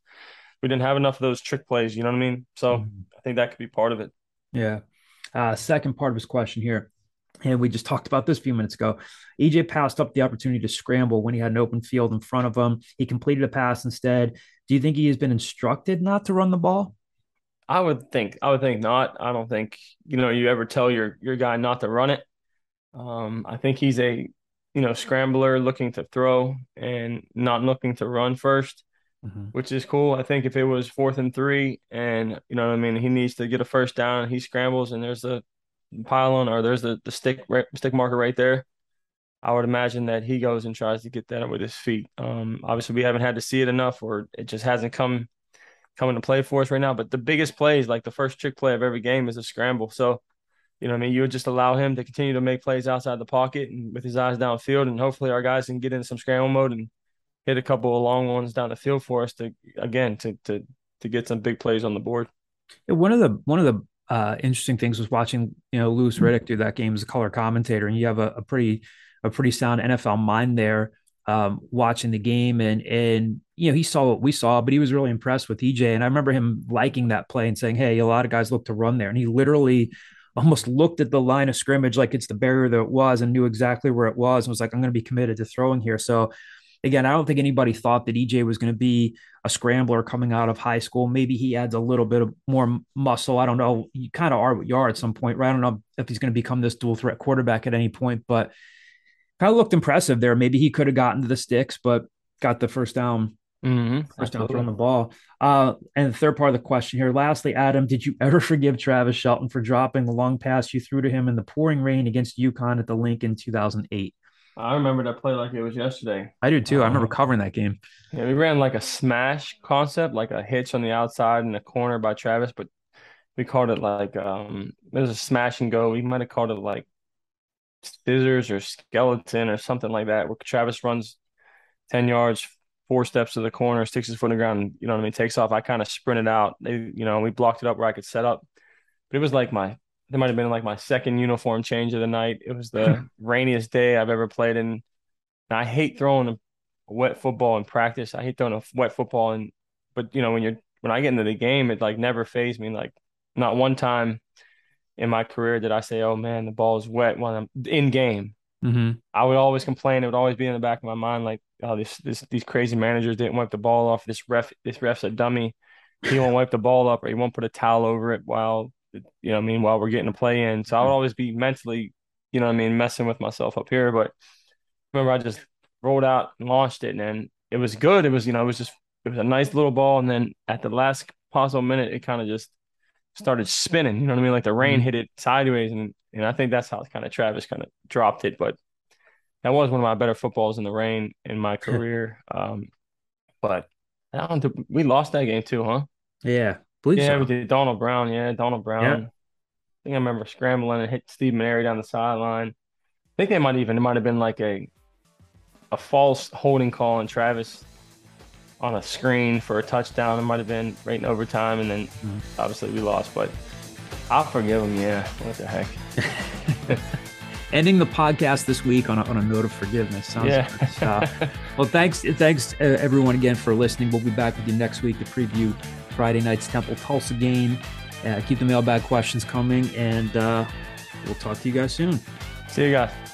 we didn't have enough of those trick plays. You know what I mean? So mm-hmm. I think that could be part of it. Yeah. Uh, second part of his question here. And we just talked about this a few minutes ago. EJ passed up the opportunity to scramble when he had an open field in front of him. He completed a pass instead. Do you think he has been instructed not to run the ball? I would think. I would think not. I don't think you know you ever tell your your guy not to run it. Um, I think he's a you know scrambler looking to throw and not looking to run first mm-hmm. which is cool. I think if it was fourth and three, and you know what I mean, he needs to get a first down, he scrambles, and there's a pylon or there's the the stick right, stick marker right there. I would imagine that he goes and tries to get that with his feet. Um, obviously, we haven't had to see it enough, or it just hasn't come coming to play for us right now. But the biggest plays, like the first trick play of every game, is a scramble. So, you know, I mean, you would just allow him to continue to make plays outside the pocket and with his eyes downfield, and hopefully our guys can get into some scramble mode and hit a couple of long ones down the field for us to again to to to get some big plays on the board. One of the one of the uh, interesting things was watching you know Louis Riddick do that game as a color commentator, and you have a, a pretty a pretty sound NFL mind there um, watching the game, and and you know, he saw what we saw, but he was really impressed with EJ. And I remember him liking that play and saying, Hey, a lot of guys look to run there. And he literally almost looked at the line of scrimmage like it's the barrier that it was and knew exactly where it was and was like, I'm going to be committed to throwing here. So again, I don't think anybody thought that EJ was going to be a scrambler coming out of high school. Maybe he adds a little bit of more muscle. I don't know. You kind of are what you are at some point, right? I don't know if he's going to become this dual threat quarterback at any point, but kind of looked impressive there. Maybe he could have gotten to the sticks, but got the first down. Mm-hmm. First down throwing the ball. Uh, and the third part of the question here. Lastly, Adam, did you ever forgive Travis Shelton for dropping the long pass you threw to him in the pouring rain against UConn at the Linc in 2008? I remember that play like it was yesterday. I do too. I remember covering that game. Yeah, we ran like a smash concept, like a hitch on the outside in the corner by Travis, but we called it like um it was a smash and go. We might have called it like scissors or skeleton or something like that, where Travis runs 10 yards, four steps to the corner, sticks his foot in the ground, and, you know what I mean, takes off. I kind of sprinted out. They, you know, we blocked it up where I could set up. But it was like my it might have been like my second uniform change of the night. It was the rainiest day I've ever played in. And I hate throwing a wet football in practice. I hate throwing a wet football and but you know when you're when I get into the game, it like never phased me. Like not one time in my career did I say, "Oh man, the ball is wet" when I'm in game. Mm-hmm. I would always complain. It would always be in the back of my mind, like, "Oh, this, this these crazy managers didn't wipe the ball off. This ref, this ref's a dummy. He won't wipe the ball up, or he won't put a towel over it while you know, I mean, while we're getting a play in. So I would always be mentally, you know, I mean, messing with myself up here. But remember, I just rolled out and launched it, and then it was good. It was, you know, it was just it was a nice little ball, and then at the last possible minute, it kind of just started spinning. You know what I mean? Like the rain mm-hmm. hit it sideways, and and I think that's how kind of Travis kind of dropped it. But that was one of my better footballs in the rain in my career. um, but I don't. We lost that game too, huh? Yeah, Believe yeah, so. we did Donald Brown. Yeah, Donald Brown. Yeah. I think I remember scrambling and hit Steve Maneri down the sideline. I think they might even it might have been like a a false holding call on Travis on a screen for a touchdown. It might have been right in overtime, and then mm-hmm. obviously we lost. But I'll forgive him. Yeah, what the heck. Ending the podcast this week on a, on a note of forgiveness. Sounds yeah. well, thanks, thanks uh, everyone again for listening. We'll be back with you next week to preview Friday night's Temple Tulsa game. Uh, keep the mailbag questions coming, and uh, we'll talk to you guys soon. See you guys.